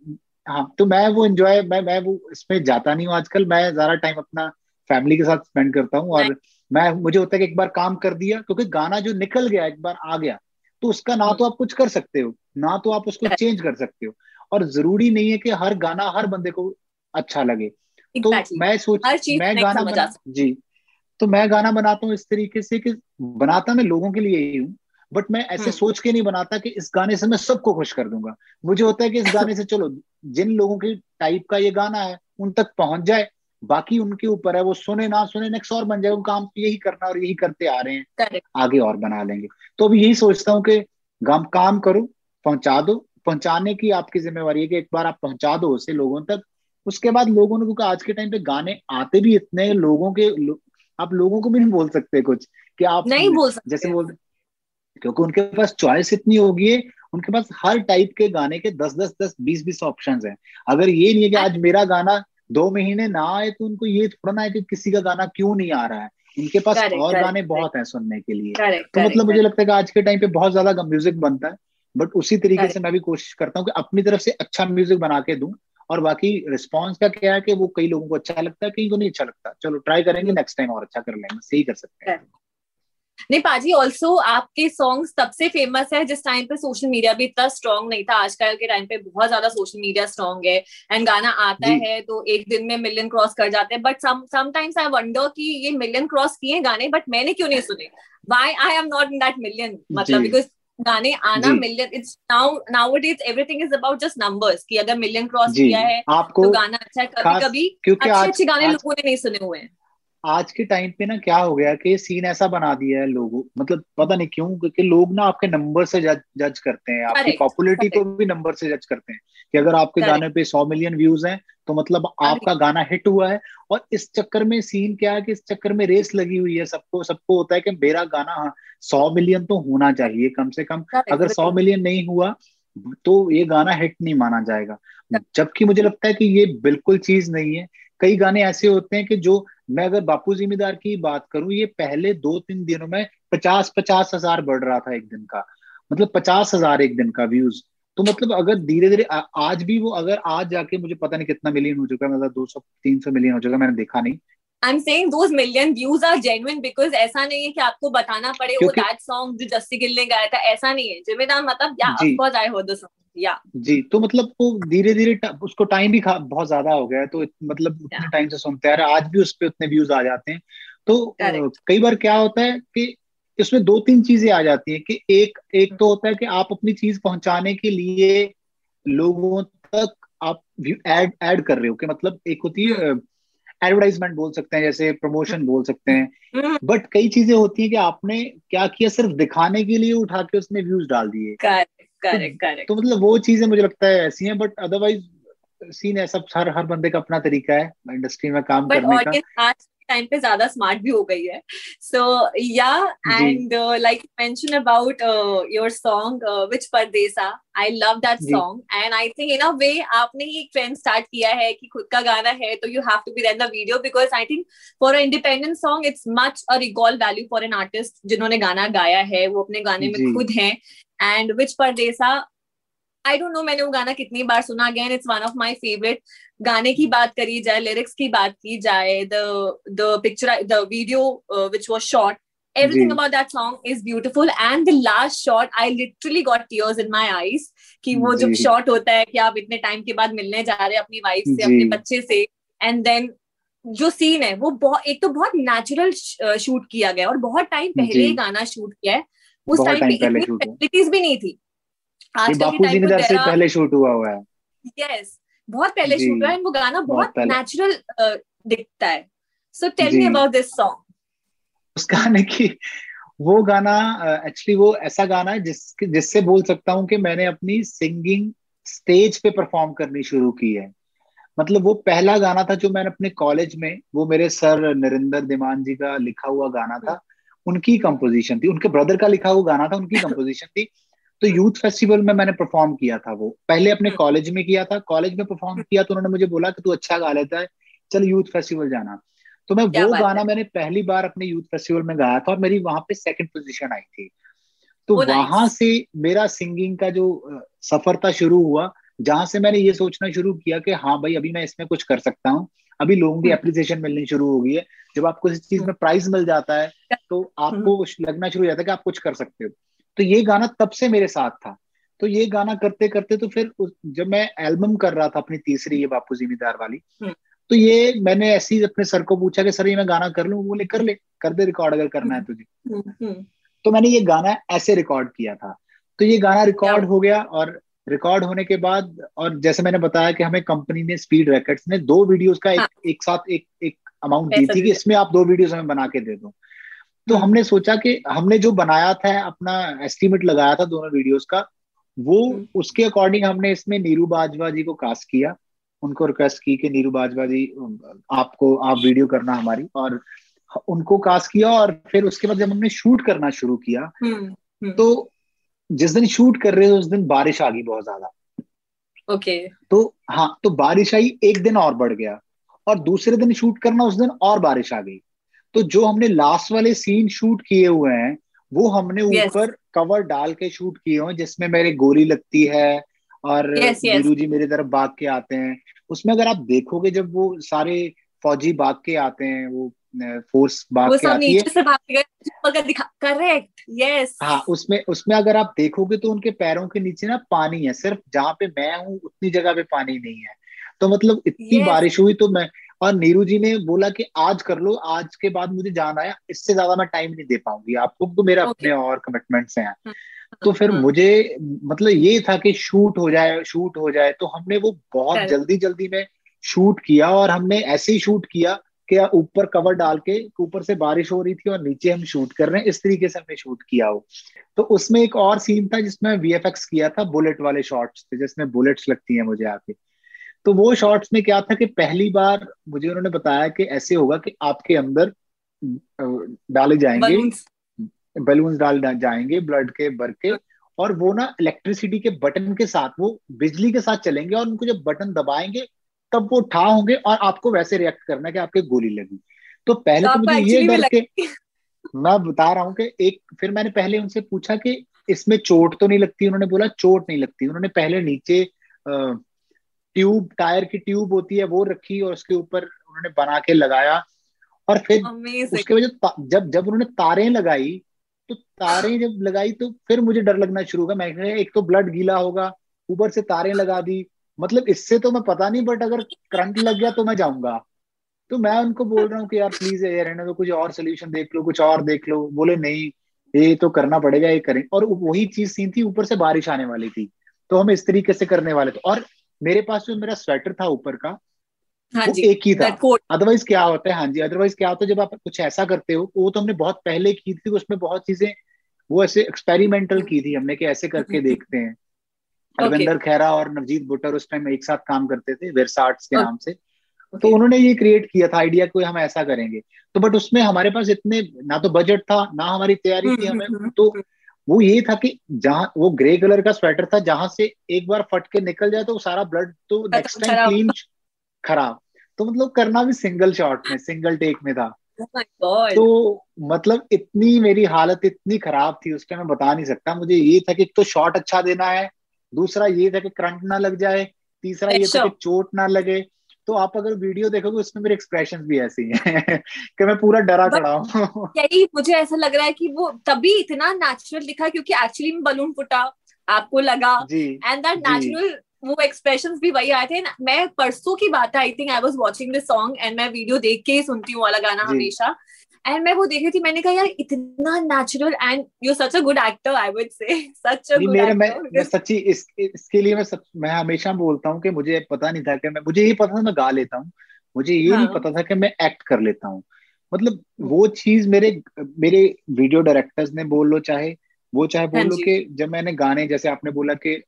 हाँ तो मैं वो एंजॉय मैं मैं वो इसमें जाता नहीं हूँ आजकल। मैं ज़्यादा टाइम अपना फैमिली के साथ स्पेंड करता हूँ और मैं मुझे होता है कि एक बार काम कर दिया क्योंकि गाना जो निकल गया एक बार आ गया तो उसका ना तो आप कुछ कर सकते हो ना तो आप उसको चेंज कर सकते हो। और ज़रूरी नहीं है कि हर गाना हर बंदे को अच्छा लगे। तो मैं सोच मैं गाना बना जी। तो मैं गाना बनाता हूँ इस तरीके से कि बनाता मैं लोगों के लिए ही हूँ बट मैं ऐसे हम्म। सोच के नहीं बनाता कि इस गाने से मैं सबको खुश कर दूँगा। मुझे होता है कि इस गाने से चलो जिन लोगों की टाइप का ये गाना है उन तक पहुँच जाए बाकी उनके ऊपर है वो सुने ना सुने नेक्स्ट और बन जाए उनका काम यही करना और यही करते आ रहे हैं। आगे और बना लेंगे। तो अभी यही सोचता हूँ कि काम करो पहुँचा दो। पहुँचाने की आपकी जिम्मेवारी है कि एक बार आप पहुँचा दो उसे लोगों तक। उसके बाद लोगों ने क्योंकि आज के टाइम पे गाने आते भी इतने लोगों के लो, आप लोगों को भी नहीं बोल सकते कुछ कि आप नहीं बोल सकते। जैसे बोल क्योंकि उनके पास चॉइस इतनी होगी है उनके पास हर टाइप के गाने के दस दस दस बीस बीस ऑप्शन हैं। अगर ये नहीं है कि आज मेरा गाना दो महीने ना आए तो उनको ये थोड़ा ना है कि किसी का गाना क्यों नहीं आ रहा है। उनके पास correct, और correct, गाने बहुत हैं सुनने के लिए। Correct, तो मतलब मुझे लगता है कि आज के टाइम पे बहुत ज़्यादा म्यूज़िक बनता है बट उसी तरीके से मैं भी कोशिश करता हूँ कि अपनी तरफ़ से अच्छा म्यूज़िक बना के दूँ। और बाकी रिस्पॉन्स का क्या है कि वो कई लोगों को अच्छा लगता है कई को नहीं अच्छा लगता। चलो ट्राई करेंगे नेक्स्ट टाइम और अच्छा कर लेंगे सही कर सकते हैं। नहीं पाजी ऑल्सो आपके सॉन्ग्स तब से फ़ेमस है जिस टाइम पे सोशल मीडिया भी इतना स्ट्रॉन्ग नहीं था। आजकल के टाइम पे बहुत ज़्यादा सोशल मीडिया स्ट्रॉन्ग है एंड गाना आता है तो एक दिन में मिलियन क्रॉस कर जाते हैं। बट समटाइम्स आई वंडर कि ये मिलियन क्रॉस किए गाने बट मैंने क्यों नहीं सुने? Why I am not in that million मतलब बिकॉज़ गाने आना million it's now now it is everything is about just numbers कि अगर मिलियन क्रॉस किया है आपको तो गाना अच्छा है। कभी कभी अच्छे अच्छे गाने लोगों ने नहीं सुने हुए हैं। आज के टाइम पे ना क्या हो गया कि सीन ऐसा बना दिया है लोगों मतलब पता नहीं क्यों क्योंकि लोग ना आपके नंबर से जज जज करते हैं आपकी पॉपुलरिटी को भी नंबर से जज करते हैं कि अगर आपके गाने पे सौ मिलियन व्यूज़ हैं तो मतलब आपका गाना हिट हुआ है और इस चक्कर में सीन क्या है कि इस चक्कर में रेस लगी हुई है सबको सबको होता है कि मेरा गाना हाँ सौ मिलियन तो होना चाहिए कम से कम। अगर सौ मिलियन नहीं हुआ तो ये गाना हिट नहीं माना जाएगा। जबकि मुझे लगता है कि ये बिल्कुल चीज़ नहीं है। कई गाने ऐसे होते हैं कि जो मैं अगर बापू जिम्मेदार की बात करूँ ये पहले दो तीन दिनों में पचास पचास हज़ार बढ़ रहा था एक दिन का। मतलब पचास हज़ार एक दिन का व्यूज़ तो मतलब अगर धीरे धीरे आज भी वो अगर आज जाके मुझे पता नहीं कितना मिलियन हो चुका मतलब दो सौ तीन सौ मिलियन हो चुका मैंने देखा नहीं। I am saying those million views are genuine because ऐसा नहीं है कि आपको बताना पड़े वो दैट सॉन्ग जो जस्सी गिल ने गाया था ऐसा नहीं है। जिम्मेदार मतलब yeah of course I heard the song yeah. जी तो मतलब वो धीरे धीरे उसको टाइम भी बहुत ज़्यादा हो गया है तो मतलब उतने टाइम से सुनते हैं आज भी उस पर उतने व्यूज़ आ जाते हैं। तो कई बार क्या होता है कि इसमें दो तीन चीज़ें आ जाती हैं कि एक एक तो होता है कि आप अपनी चीज़ पहुँचाने के लिए लोगों तक आप ऐड ऐड कर रहे हो कि मतलब एक होती है एडवर्टाइजमेंट बोल सकते हैं जैसे प्रमोशन बोल सकते हैं। हम्म, बट कई चीज़ें होती हैं कि आपने क्या किया सिर्फ़ दिखाने के लिए उठा के उसमें व्यूज़ डाल दिए। करेक्ट करेक्ट करेक्ट तो मतलब वो चीज़ें मुझे लगता है ऐसी हैं बट अदरवाइज़ सीन है सब हर हर बंदे का अपना तरीका है इंडस्ट्री में काम करने का। आज के टाइम पे ज़्यादा स्मार्ट भी हो गई है। So yeah and like mention about your song which Pardesa I love that song and I think in a way आपने ही एक ट्रेंड स्टार्ट किया है कि खुद का गाना है तो you have to be the video because I think for a independent song it's much a recall value for an artist जिन्होंने गाना गाया है वो अपने गाने में खुद हैं। And which Pardesa I don't know मैंने वो गाना कितनी बार सुना। Again it's one of my favourite गाने की बात करी जाए लिरिक्स की बात की जाए the the picture the video which was shot everything about that song is beautiful. And the last shot i literally got tears in my eyes कि वो जब शॉट होता है कि आप इतने टाइम के बाद मिलने जा रहे हैं अपनी वाइफ से अपने बच्चे से। एंड देन जो सीन है वो बहुत एक तो बहुत नेचुरल शूट किया गया और बहुत टाइम पहले गाना शूट किया है। उस टाइम पे इतनी फैसिलिटीज़ भी नहीं थी। बापू टाइम पे जिमीदार से पहले शूट हुआ हुआ है। यस बहुत पहले शूट हुआ है वो गाना बहुत बहुत नेचुरल दिखता है। So tell me about this song उस गाने की वो गाना एक्चुअली वो ऐसा गाना है जिस जिससे बोल सकता हूँ कि मैंने अपनी सिंगिंग स्टेज पे परफॉर्म करनी शुरू की है। मतलब वो पहला गाना था जो मैंने अपने कॉलेज में वो मेरे सर नरेंद्र दिमान जी का लिखा हुआ गाना था। उनकी कंपोजिशन थी उनके ब्रदर का लिखा हुआ गाना था उनकी कंपोजिशन थी। तो यूथ फेस्टिवल में मैंने परफॉर्म किया था वो। पहले अपने कॉलेज में किया था। कॉलेज में परफॉर्म किया तो उन्होंने मुझे बोला कि तू अच्छा गा लेता है। चल यूथ फेस्टिवल जाना। तो मैं वो गाना मैंने पहली बार अपने यूथ फेस्टिवल में गाया था और मेरी वहाँ पे सेकंड पोजीशन आई थी। तो वहाँ से मेरा सिंगिंग का जो सफ़र था शुरू हुआ जहाँ से मैंने ये सोचना शुरू किया कि हाँ भाई अभी मैं इसमें कुछ कर सकता हूँ। अभी लोगों की हम्म। अप्रिसिएशन मिलनी शुरू हो गई है। जब आपको इस चीज़ में प्राइज मिल जाता है तो आपको लगना शुरू हो जाता है कि आप कुछ कर सकते हो। तो ये गाना तब से मेरे साथ था। तो ये गाना करते करते तो फिर उस, जब मैं एल्बम कर रहा था अपनी तीसरी ये बापू जिमीदार वाली हम्म। तो ये मैंने ऐसे ही अपने सर को पूछा कि सर ये मैं गाना कर लू? वो बोले कर ले कर दे रिकॉर्ड अगर करना है तुझे। हम्म हम्म तो मैंने ये गाना ऐसे रिकॉर्ड किया था। तो ये गाना रिकॉर्ड हो गया और रिकॉर्ड होने के बाद और जैसे मैंने बताया कि हमें कंपनी ने स्पीड रैकेट्स ने दो वीडियोस का एक हाँ। एक साथ एक एक अमाउंट दी थी कि इसमें आप दो वीडियोस हमें बना के दे दो। तो हमने सोचा कि हमने जो बनाया था अपना एस्टिमेट लगाया था दोनों वीडियोस का वो हम्म। उसके अकॉर्डिंग हमने इसमें नीरू बाजवा जी को कास्ट किया। उनको रिक्वेस्ट की कि नीरू बाजवा जी आपको आप वीडियो करना हमारी। और उनको कास्ट किया और फिर उसके बाद जब हमने शूट करना शुरू किया हम्म हम्म। तो जिस दिन शूट कर रहे थे उस दिन बारिश आ गई बहुत ज़्यादा। ओके तो हाँ तो बारिश आई एक दिन और बढ़ गया। और दूसरे दिन शूट करना उस दिन और बारिश आ गई। तो जो हमने लास्ट वाले सीन शूट किए हुए हैं वो हमने ऊपर कवर डाल के शूट किए हुए हैं जिसमें मेरे गोली लगती है और यस नीरू जी मेरी तरफ़ भाग के आते हैं। उसमें अगर आप देखोगे जब वो सारे फौजी भाग के आते हैं वो फोर्स भाग के आती है। करेक्ट यस हाँ उसमें उसमें अगर आप देखोगे तो उनके पैरों के नीचे ना पानी है सिर्फ़ जहाँ पे मैं हूँ उतनी जगह पे पानी नहीं है। तो मतलब इतनी यस बारिश हुई तो मैं और नीरू जी ने बोला कि आज कर लो आज के बाद मुझे जाना है इससे ज़्यादा मैं टाइम नहीं दे पाऊँगी। आपको तो मेरे ओके अपने और कमिटमेंट्स हैं। हाँ। तो फिर हाँ। मुझे मतलब ये था कि शूट हो जाए शूट हो जाए तो हमने वो बहुत जल्दी जल्दी में शूट किया और हमने ऐसे ही शूट किया कि ऊपर कवर डाल के ऊपर से बारिश हो रही थी और नीचे हम शूट कर रहे हैं इस तरीके से हमने शूट किया हो तो उसमें एक और सीन था जिसमें वीएफएक्स किया था बुलेट वाले शॉट्स थे जिसमें बुलेट्स लगती हैं मुझे आके। तो वो शॉर्ट्स में क्या था कि पहली बार मुझे उन्होंने बताया कि ऐसे होगा कि आपके अंदर डाले जाएँगे। बलून्स डाल जाएँगे ब्लड के भर के। और वो ना इलेक्ट्रिसिटी के बटन के साथ वो बिजली के साथ चलेंगे और उनको जब बटन दबाएँगे तब वो ठा होंगे और आपको वैसे रिएक्ट करना है कि आपके गोली लगी। तो पहले तो तो मुझे ये डर के मैं बता रहा हूँ कि एक फिर मैंने पहले उनसे पूछा कि इसमें चोट तो नहीं लगती? उन्होंने बोला चोट नहीं लगती। उन्होंने पहले नीचे ट्यूब टायर की ट्यूब होती है वो रखी और उसके ऊपर उन्होंने बना के लगाया। और फिर अमेजिंग उसके वजह जब जब उन्होंने तारें लगाई तो तारें जब लगाई तो फिर मुझे डर लगना शुरू हुआ मैं कहा, एक तो ब्लड गीला होगा ऊपर से तारें लगा दी। मतलब इससे तो मैं पता नहीं बट अगर करंट लग गया तो मैं जाऊँगा। तो मैं उनको बोल रहा हूँ कि यार प्लीज़ यार रहने दो कुछ और सोल्यूशन देख लो कुछ और देख लो। बोले नहीं ये तो करना पड़ेगा ये करें। और वही चीज़ सीन थी ऊपर से बारिश आने वाली थी। तो हम इस तरीके से करने वाले थे। और मेरे पास जो मेरा स्वेटर था ऊपर का हाँ वो जी एक ही था। अदरवाइज़ क्या होता है? हाँ जी अदरवाइज़ क्या होता है? जब आप कुछ ऐसा करते हो वो तो हमने बहुत पहले की थी उसमें बहुत चीज़ें वो ऐसे एक्सपेरिमेंटल की थी हमने कि ऐसे करके देखते हैं। रविंदर खैरा और नवजीत बुटर उस टाइम एक साथ काम करते थे वेरसा आर्ट्स के Okay. नाम से। तो उन्होंने ये क्रिएट किया था आइडिया को हम ऐसा करेंगे। तो बट उसमें हमारे पास इतने ना तो बजट था ना हमारी तैयारी थी हमें तो वो ये था कि जहाँ वो ग्रे कलर का स्वेटर था जहाँ से एक बार फट के निकल जाए तो सारा ब्लड तो नेक्स्ट टाइम खराब। क्लीन खराब। तो मतलब करना भी सिंगल शॉट में सिंगल टेक में था। Oh तो मतलब इतनी मेरी हालत इतनी खराब थी उस टाइम मैं बता नहीं सकता। मुझे ये था कि एक तो शॉट अच्छा देना है दूसरा ये था कि करंट ना लग जाए तीसरा ये था कि चोट ना लगे। तो आप अगर वीडियो देखोगे उसमें मेरे एक्सप्रेशन भी ऐसे ही हैं कि मैं पूरा डरा खड़ा हूँ यही मुझे ऐसा लग रहा है कि वो तभी इतना नेचुरल दिखा क्योंकि एक्चुअली में बलून फुटा आपको लगा एंड दैट। नेचुरल वो एक्सप्रेशन भी वही आए थे मैं परसों की बात है I think I was watching this song and मैं वीडियो देख के ही सुनती हूँ वाला गाना। हमेशा एंड मैं वो देख रही थी मैंने कहा यार इतना natural and you such a good actor I would say such a good मेरे मैं मैं सच्ची इस इसके लिए मैं सब मैं हमेशा बोलता हूँ कि मुझे पता नहीं था कि मैं मुझे ये पता था मैं गा लेता हूँ। मुझे ये नहीं हाँ। पता था कि मैं एक्ट कर लेता हूँ। मतलब वो चीज़ मेरे मेरे वीडियो डायरेक्टर्स ने बोल लो चाहे वो चाहे बोल हाँ लो जी। कि जब मैंने गाने जैसे आपने बोला कि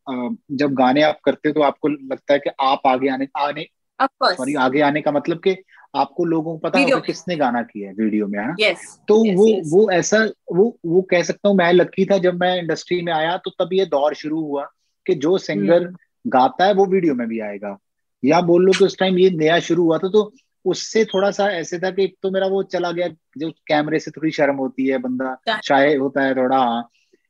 जब गाने आप करते हो तो आपको लगता है कि आप आगे आने आने सॉरी आगे आने का मतलब कि आपको लोगों को पता होगा किसने गाना किया है वीडियो में है ना यस तो Yes, वो yes. वो ऐसा वो वो कह सकता हूँ मैं लकी था जब मैं इंडस्ट्री में आया तो तब ये दौर शुरू हुआ कि जो सिंगर हम्म। गाता है वो वीडियो में भी आएगा या बोल लो कि उस टाइम ये नया शुरू हुआ था तो उससे थोड़ा सा ऐसे था कि एक तो मेरा वो चला गया जो कैमरे से थोड़ी शर्म होती है बंदा शाय होता है थोड़ा हाँ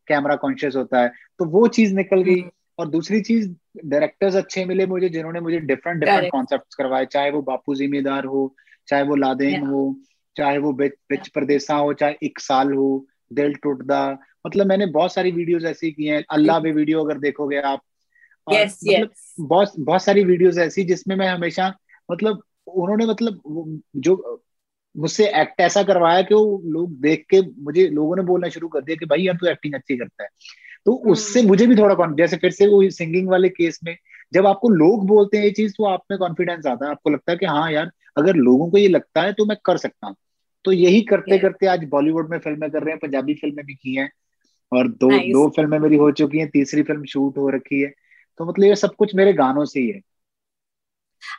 कैमरा कॉन्शियस होता है तो वो चीज़ निकल गई हम्म। और दूसरी चीज़ डायरेक्टर्स अच्छे मिले मुझे जिन्होंने मुझे डिफरेंट डिफरेंट कॉन्सेप्ट करवाए चाहे वो बापू जिम्मेदार हो चाहे वो लादेन हो चाहे वो बिच बिच परदेसा हो चाहे एक साल हो दिल टूटदा। मतलब मैंने बहुत सारी वीडियोस ऐसी की हैं। अल्लाह पे वीडियो अगर देखोगे आप। और यस मतलब यस बहुत बहुत सारी वीडियोस ऐसी जिसमें मैं हमेशा मतलब उन्होंने मतलब जो मुझसे एक्ट ऐसा करवाया कि वो लोग देख के मुझे लोगों ने बोलना शुरू कर दिया कि भाई यार तू एक्टिंग अच्छी करता है। तो उससे मुझे भी थोड़ा जैसे फिर से वो सिंगिंग वाले केस में जब आपको लोग बोलते हैं ये चीज़ तो आप में कॉन्फिडेंस आता है। आपको लगता है कि हाँ यार अगर लोगों को ये लगता है तो मैं कर सकता हूँ। तो यही करते करते आज बॉलीवुड में फ़िल्में कर रहे हैं पंजाबी फ़िल्में भी की हैं और दो Nice. दो फ़िल्में मेरी हो चुकी हैं तीसरी फ़िल्म शूट हो रखी है। तो मतलब ये सब कुछ मेरे गानों से ही है।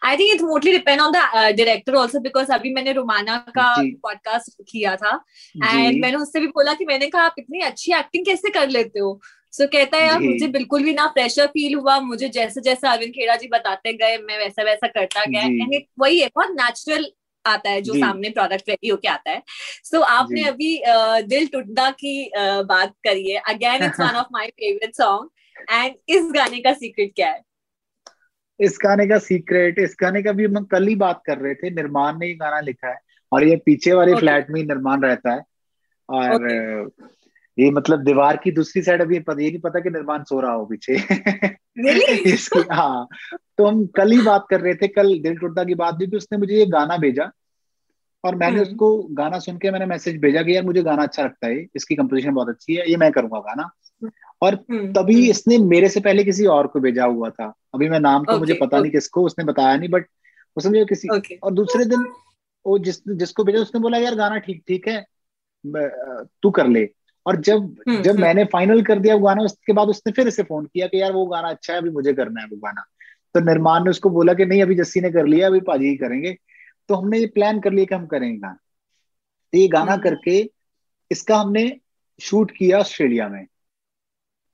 I think it's mostly depend on the director also because अभी मैंने रोमाना का पॉडकास्ट किया था। एंड मैंने उससे भी बोला कि मैंने कहा आप इतनी अच्छी एक्टिंग कैसे कर लेते हो? सो कहता है यार मुझे बिल्कुल भी ना प्रेशर फील हुआ। मुझे जैसे जैसे अरविंद खेड़ा जी बताते गए मैं वैसा वैसा करता गया। एंड वही है बहुत नेचुरल आता है जो सामने प्रोडक्ट रेडी होके आता है। सो so, आपने अभी अ, दिल टुटदा की अ, बात करी है। Again it's one of my favourite song and इस गाने का सीक्रेट क्या है? इस गाने का सीक्रेट इस गाने का भी हम कल ही बात कर रहे थे निर्माण ने ये गाना लिखा है और ये पीछे वाले Okay. फ्लैट में ही निर्माण रहता है और ये मतलब दीवार की दूसरी साइड अभी पता ये नहीं पता कि निर्माण सो रहा हो पीछे Really? हाँ तो हम कल ही बात कर रहे थे कल दिल टूटता की बात भी कि उसने मुझे ये गाना भेजा और मैंने हम्म। उसको गाना सुन के मैंने मैसेज भेजा कि यार मुझे गाना अच्छा लगता है इसकी कंपोजिशन बहुत अच्छी है ये मैं करूँगा गाना और हम्म, तभी हम्म, इसने मेरे से पहले किसी और को भेजा हुआ था। अभी मैं नाम तो मुझे पता नहीं किसको उसने बताया नहीं बट उसने मुझे किसी और दूसरे दिन वो जिस जिसको भेजा उसने बोला यार गाना ठीक ठीक है तू कर ले। और जब हम्म, जब। मैंने फाइनल कर दिया वो गाना उसके बाद उसने फिर इसे फ़ोन किया कि यार वो गाना अच्छा है अभी मुझे करना है वो गाना। तो निर्माण ने उसको बोला कि नहीं अभी जस्सी ने कर लिया अभी पाजी ही करेंगे। तो हमने ये प्लान कर लिया कि हम करेंगे गाना। तो ये गाना। करके इसका हमने शूट किया ऑस्ट्रेलिया में।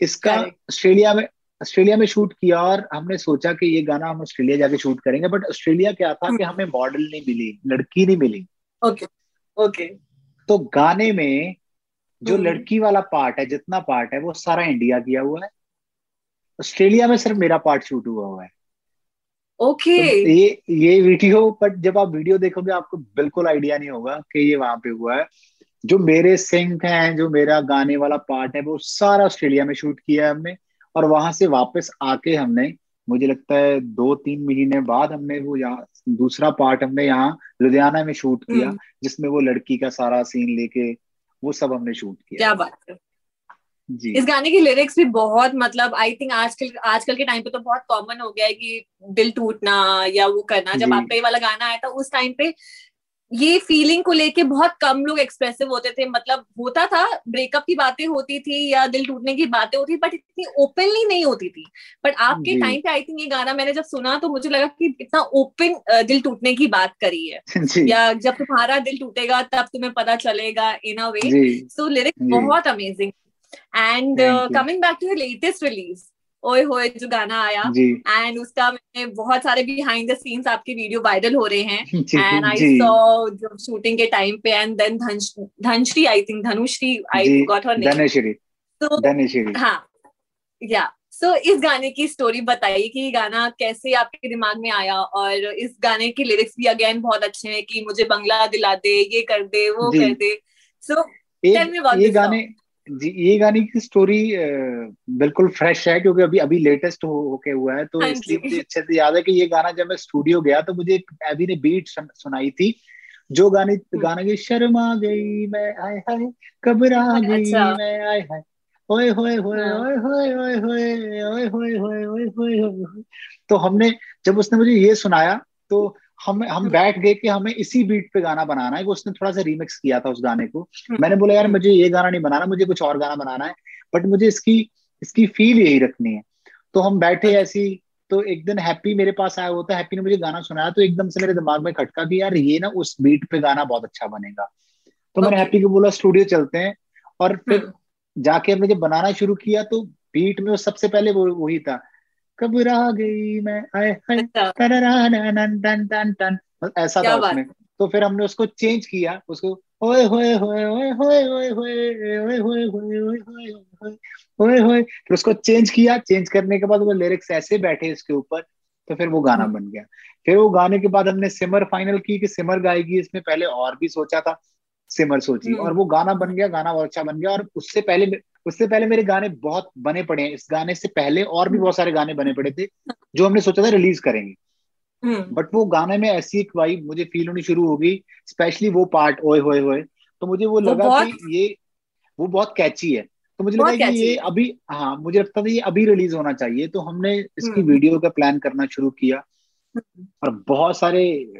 इसका ऑस्ट्रेलिया में ऑस्ट्रेलिया में शूट किया और हमने सोचा कि ये गाना हम ऑस्ट्रेलिया जाके शूट करेंगे बट ऑस्ट्रेलिया क्या था कि हमें मॉडल नहीं मिली लड़की नहीं मिली। ओके ओके तो गाने में जो हम्म। लड़की वाला पार्ट है जितना पार्ट है वो सारा इंडिया किया हुआ है। ऑस्ट्रेलिया में सिर्फ़ मेरा पार्ट शूट हुआ हुआ है। ओके तो ये ये वीडियो बट जब आप वीडियो देखोगे आपको बिल्कुल आइडिया नहीं होगा कि ये वहाँ पे हुआ है। जो मेरे सिंक हैं जो मेरा गाने वाला पार्ट है वो सारा ऑस्ट्रेलिया में शूट किया है हमने और वहाँ से वापस आके हमने मुझे लगता है दो तीन महीने बाद हमने वो यहाँ दूसरा पार्ट हमने यहाँ लुधियाना में शूट किया हम्म। जिसमें वो लड़की का सारा सीन लेके वो सब हमने शूट किया क्या बात है जी इस गाने की लिरिक्स भी बहुत मतलब आई थिंक आजकल आजकल के टाइम पे तो बहुत कॉमन हो गया है कि दिल टूटना या वो करना जब। आपका ये वाला गाना आया था उस टाइम पे ये फीलिंग को लेके बहुत कम लोग एक्सप्रेसिव होते थे। मतलब होता था ब्रेकअप की बातें होती थी या दिल टूटने की बातें होती बट इतनी ओपनली नहीं होती थी। बट आपके टाइम पे आई थिंक ये गाना मैंने जब सुना तो मुझे लगा कि इतना ओपन दिल टूटने की बात करी है। या जब तुम्हारा दिल टूटेगा तब तुम्हें पता चलेगा in a way so lyrics बहुत amazing and coming back to latest release Oye Hoye जो गाना आया। एंड उसका मैंने बहुत सारे बिहाइंड द सीन्स आपके वीडियो वायरल हो रहे हैं। एंड आई सॉ जो। शूटिंग के टाइम पे and then Dhanashree I think Dhanushree I got her name Dhaneshwari. तो हाँ या सो इस गाने की स्टोरी बताइए कि ये गाना कैसे आपके दिमाग में आया और इस गाने के लिरिक्स भी अगेन बहुत अच्छे हैं कि मुझे बंगला दिला दे ये कर दे वो कर दे। सो me about एक ये गाने जी ये गाने की स्टोरी बिल्कुल फ्रेश है क्योंकि अभी अभी लेटेस्ट हो होके हुआ है तो हाँ इसलिए मुझे अच्छे से याद है कि ये गाना जब मैं स्टूडियो गया तो मुझे अभी ने बीट सुन, सुनाई थी जो गाने हम्म। गाना की शर्मा गई मैं आय हाय घबरा गई अच्छा। मैं आय हाय ओए होए होए हाँ। ओए होए ओए होए ओए होए होए ओए होए तो हमने जब उसने मुझे ये सुनाया तो हम हम। बैठ गए कि हमें इसी बीट पे गाना बनाना है वो उसने थोड़ा सा रीमिक्स किया था उस गाने को हम्म। मैंने बोला यार। मुझे ये गाना नहीं बनाना मुझे कुछ और गाना बनाना है बट मुझे इसकी इसकी फील यही रखनी है तो हम बैठे ऐसी तो एक दिन हैप्पी मेरे पास आया होता हैप्पी ने मुझे गाना सुनाया तो एकदम से मेरे दिमाग में खटका कि यार ये ना उस बीट पे गाना बहुत अच्छा बनेगा तो मैंने हैप्पी को बोला स्टूडियो चलते हैं और फिर हम्म। जाके हमने जब बनाना शुरू किया तो बीट में वो सबसे पहले वो वही था घबरा गई मैं आए अच्छा ऐसा था उसमें तो फिर हमने उसको चेंज किया उसको ओए होए होए ओए होए ओए होए ओए होए होए ओए होए होए होए फिर उसको चेंज किया चेंज करने के बाद वो लिरिक्स ऐसे बैठे इसके ऊपर तो फिर वो गाना बन गया फिर वो गाने के बाद हमने सिमर फाइनल की कि सिमर गाएगी इसमें पहले और भी सोचा था सिमर सोची हम्म। और वो गाना बन गया गाना बहुत अच्छा बन गया और उससे पहले उससे पहले मेरे गाने बहुत बने पड़े हैं। इस गाने से पहले और भी बहुत सारे गाने बने पड़े थे जो हमने सोचा था रिलीज़ करेंगे। हम्म। बट वो गाने में ऐसी एक वाइब मुझे फील होनी शुरू हो गई स्पेशली वो पार्ट ओए होए होए। तो मुझे वो लगा कि ये वो बहुत कैची है। तो मुझे लगा कि ये। अभी हाँ मुझे लगता था ये अभी रिलीज़ होना चाहिए। तो हमने इसकी हम्म। वीडियो का प्लान करना शुरू किया। और बहुत सारे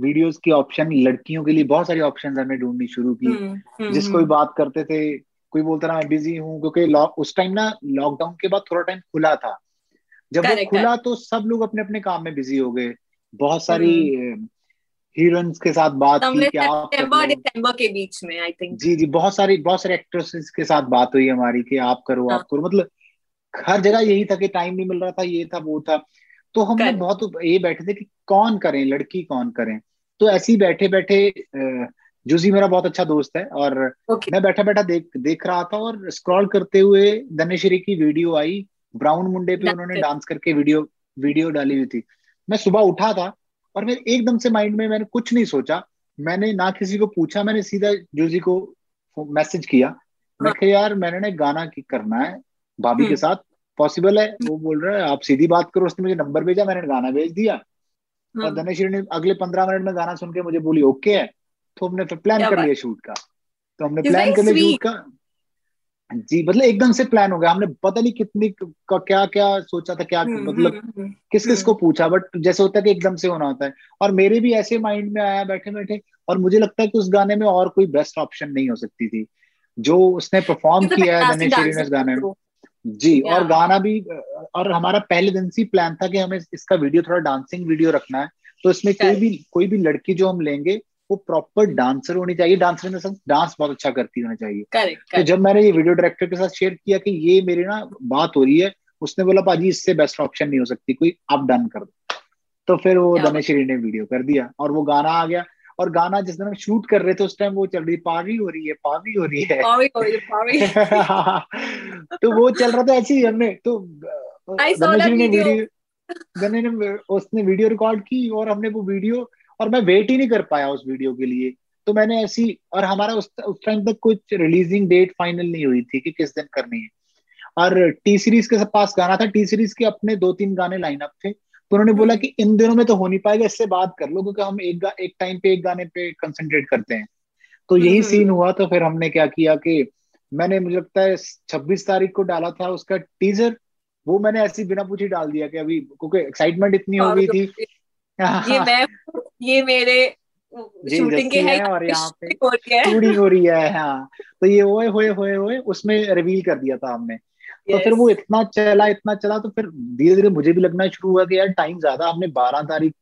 वीडियोस के ऑप्शन लड़कियों के लिए बहुत सारे ऑप्शन हमने ढूंढनी शुरू की। हम्म, हम्म, जिसको भी बात करते थे कोई बोलता रहा मैं बिज़ी हूँ क्योंकि उस टाइम ना लॉकडाउन के बाद थोड़ा टाइम खुला था। जब वो खुला तो सब लोग अपने अपने काम में बिज़ी हो गए। बहुत सारी हीरोइंस के साथ बात की समवेयर कि आप लो। दिसंबर के बीच में आई थिंक जी जी बहुत सारी बहुत सारे एक्ट्रेसेस के साथ बात हुई हमारी कि आप करो हाँ। आप करो। मतलब हर जगह यही था कि टाइम नहीं मिल रहा था ये था वो था। तो हम Correct. बहुत ये बैठे थे कि कौन करें लड़की कौन करें? तो ऐसे ही बैठे बैठे जूजी मेरा बहुत अच्छा दोस्त है और ओके मैं बैठा बैठा देख देख रहा था और स्क्रॉल करते हुए धनेश्वरी की वीडियो आई ब्राउन मुंडे पे उन्होंने डांस करके वीडियो वीडियो डाली हुई थी। मैं सुबह उठा था और मेरे एकदम से माइंड में मैंने कुछ नहीं सोचा। मैंने ना किसी को पूछा मैंने सीधा जूजी को मैसेज किया। मैं हाँ। कहा यार मैंने ना गाना की करना है भाभी के हम्म। साथ। पॉसिबल है? वो बोल रहा है आप सीधी बात करो उसने मुझे नंबर भेजा मैंने गाना भेज दिया। और हम्म, धनेश्वरी ने अगले पंद्रह मिनट में गाना सुन के मुझे बोली ओके है। तो हमने प्लान कर लिया शूट का। तो हमने प्लान कर लिया शूट का। जी मतलब एकदम से प्लान हो गया। हमने पता नहीं कितनी का क्या क्या सोचा था क्या हम्म, मतलब हम्म, हम्म, किस किस को पूछा। बट जैसे होता है कि एकदम से होना होता है। और मेरे भी ऐसे माइंड में आया बैठे बैठे और मुझे लगता है कि उस गाने में और कोई बेस्ट ऑप्शन नहीं हो सकती थी। जो उसने परफॉर्म किया है ने गाने में. जी और गाना भी और हमारा पहले दिन से प्लान था कि हमें इसका वीडियो थोड़ा डांसिंग वीडियो रखना है। तो इसमें कोई भी कोई भी लड़की जो हम लेंगे वो प्रॉपर डांसर होनी चाहिए। डांसर इन सेंस डांस बहुत अच्छा करती होनी चाहिए। Correct, तो जब मैंने ये वीडियो डायरेक्टर के साथ शेयर किया कि ये मेरी ना बात हो रही है उसने बोला पाजी इससे बेस्ट ऑप्शन नहीं हो सकती कोई आप डन कर दो। तो फिर वो धनेश्वरी ने वीडियो कर दिया और वो गाना आ गया। और गाना जिस दिन हम शूट कर रहे थे उस टाइम वो चल रही पावी हो रही है पावी हो रही है। Sorry, sorry, sorry. तो वो चल रहा था ऐसे ही हमने। तो धनेश्वरी ने वीडियो उसने वीडियो रिकॉर्ड की और हमने वो वीडियो और मैं वेट ही नहीं कर पाया उस वीडियो के लिए। तो मैंने ऐसी और हमारा उस टाइम तक कुछ रिलीजिंग डेट फाइनल नहीं हुई थी कि किस दिन करनी है। और टी सीरीज़ के पास गाना था। टी सीरीज़ के अपने दो तीन गाने लाइनअप थे। तो उन्होंने बोला कि इन दिनों में तो हो नहीं पाएगा इससे बात कर लो क्योंकि हम एक एक टाइम पे एक गाने पे कंसंट्रेट करते हैं। तो यही हम्म, सीन हम्म। हुआ तो फिर हमने क्या किया कि मैंने मुझे लगता है छब्बीस तारीख को डाला था उसका टीजर वो मैंने ऐसी बिना पूछी डाल दिया कि अभी क्योंकि एक्साइटमेंट इतनी हो गई थी। ये मैं ये मेरे शूटिंग के है और यहाँ पे शूटिंग हो रही है। हाँ तो ये ओए होए होए होए उसमें रिवील कर दिया था हमने। तो फिर वो इतना चला इतना चला तो फिर धीरे धीरे मुझे भी लगना शुरू हुआ कि यार टाइम ज़्यादा हमने बारह तारीख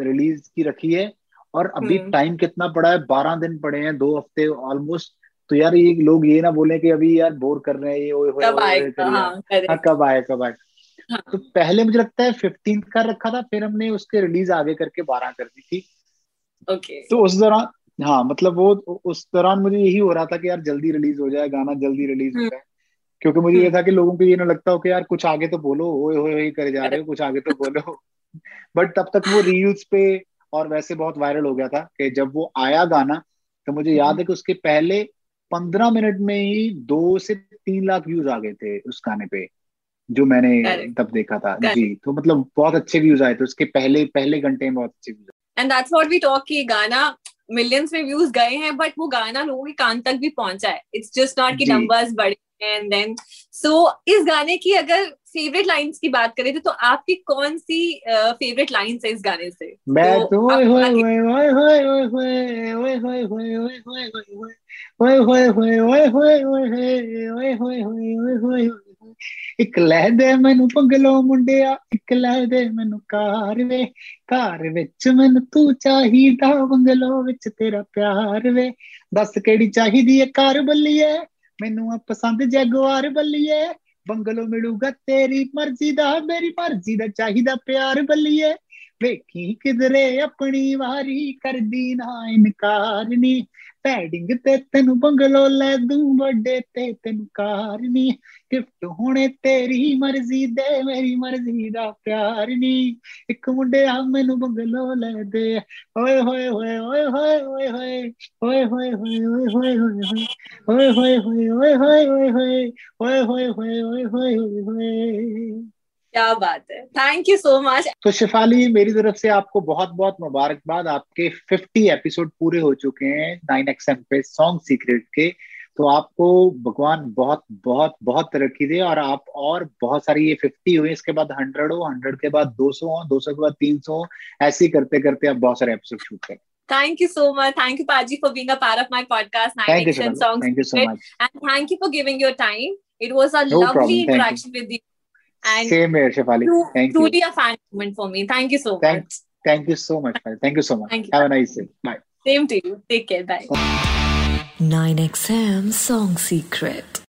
रिलीज़ की रखी है और अभी टाइम हम्म। कितना पड़ा है बारह दिन पड़े हैं दो हफ़्ते ऑलमोस्ट तो यार ये लोग ये ना बोले कि अभी यार बोर कर रहे हैं ये ओए कब आएगा? हाँ, हाँ, कब आए कब आए हाँ. तो पहले मुझे लगता है फिफ्टीन का रखा था फिर हमने उसके रिलीज़ आगे करके बारह कर दी थी ओके तो उस दौरान हाँ मतलब वो उस दौरान मुझे यही हो रहा था कि यार जल्दी रिलीज़ हो जाए गाना जल्दी रिलीज़ हो हम्म। जाए क्योंकि मुझे ये हम्म। था कि लोगों को ये ना लगता हो कि यार कुछ आगे तो बोलो ओए होए करे जा रहे हो कुछ आगे तो बोलो बट तब तक वो रील्स पे और वैसे बहुत वायरल हो गया था कि जब वो आया गाना तो मुझे याद हम्म। है कि उसके पहले पंद्रह मिनट में ही दो से तीन लाख व्यूज़ आ गए थे उस गाने पे जो मैंने तब देखा था जी तो मतलब बहुत अच्छे व्यूज़ आए थे उसके पहले पहले घंटे में बहुत अच्छे views and that's what we talk कि गाना मिलियंस में व्यूज़ गए हैं बट वो गाना लोगों के कान तक भी पहुँचा है इट्स जस्ट नॉट कि नंबर्स बढ़े एंड देन सो इस गाने की अगर फेवरेट लाइंस की बात करें तो आपकी कौन सी फेवरेट लाइंस है इस गाने से मैं तो ओए होए होए होए होए होए होए होए होए होए होए होए होए होए होए होए होए होए होए होए ਇੱਕ ਲੈ ਦੇ ਮੈਨੂੰ ਪੰਗਲੋ ਮੁੰਡਿਆ, ਇੱਕ ਲੈ ਦੇ ਮੈਨੂੰ ਕਾਰ ਵੇ। ਘਰ ਵਿੱਚ ਮੈਨੂੰ ਤੂੰ ਚਾਹੀਦਾ, ਬੰਗਲੋ ਵਿੱਚ ਤੇਰਾ ਪਿਆਰ ਵੇ। ਦੱਸ ਕਿਹੜੀ ਚਾਹੀਦੀ ਏ ਕਾਰ ਬੱਲੀਏ? ਮੈਨੂੰ ਆ ਪਸੰਦ ਜੈਗੁਆਰ ਬੱਲੀਏ। ਬੰਗਲੋ ਮਿਲੂਗਾ ਤੇਰੀ ਮਰਜ਼ੀ ਦਾ, ਮੇਰੀ ਮਰਜ਼ੀ ਦਾ ਚਾਹੀਦਾ ਪਿਆਰ ਬੱਲੀਏ। ਵੇਖੀ ਕਿਧਰੇ ਆਪਣੀ ਵਾਰੀ ਕਰਦੀ ਨਾ ਇਨਕਾਰ ਨੀ ਪੈਡਿੰਗ ਤੇ ਤੈਨੂੰ ਬੰਗਲੋ ਲੈ ਦੂੰ ਵੱਡੇ ਤੇ ਤੈਨੂੰ ਕਾਰ ਨੀ ਗਿਫਟ ਹੋਣੇ ਤੇਰੀ ਮਰਜ਼ੀ ਦੇ ਮੇਰੀ ਮਰਜ਼ੀ ਦਾ ਪਿਆਰ ਨੀ ਇੱਕ ਮੁੰਡਿਆ ਮੈਨੂੰ ਬੰਗਲੋ ਲੈ ਦੇ ਓਏ ਹੋਏ ਹੋਏ ਓਏ ਹੋਏ ਓਏ ਹੋਏ ਓਏ ਹੋਏ ਹੋਏ ਓਏ ਹੋਏ ਹੋਏ ਹੋਏ ਹੋਏ ਹੋਏ ਹੋਏ ਹੋਏ ਹੋਏ ਹੋਏ ਹੋਏ ਹੋਏ ਹੋਏ ਹੋਏ ਹੋਏ ਹੋਏ क्या बात है थैंक यू सो मच तो शिफाली मेरी तरफ़ से आपको बहुत बहुत मुबारकबाद आपके 50 एपिसोड पूरे हो चुके हैं नाइन एक्सएम पे सॉन्ग सीक्रेट के तो आपको भगवान बहुत बहुत बहुत तरक्की दे और आप और बहुत सारी ये फिफ्टी हुए इसके बाद हंड्रेड हो हंड्रेड के बाद दो सौ हो दो सौ के बाद तीन सौ ऐसे ही करते करते आप बहुत सारे एपिसोड शूट करें Thank you so much. Thank you, Paji, for being a part of my podcast, Nine thank Action you, Songs. Thank you so much. And thank you for giving your time. It was a no lovely problem. interaction with you. And Same here, Shefali. Thank truly you. a fan moment for me. Thank you so thank, much. Thank you so much. Thank you so much. Thank you. Have a nice day. Bye. Same to you. Take care. Bye. 9XM Song Secret.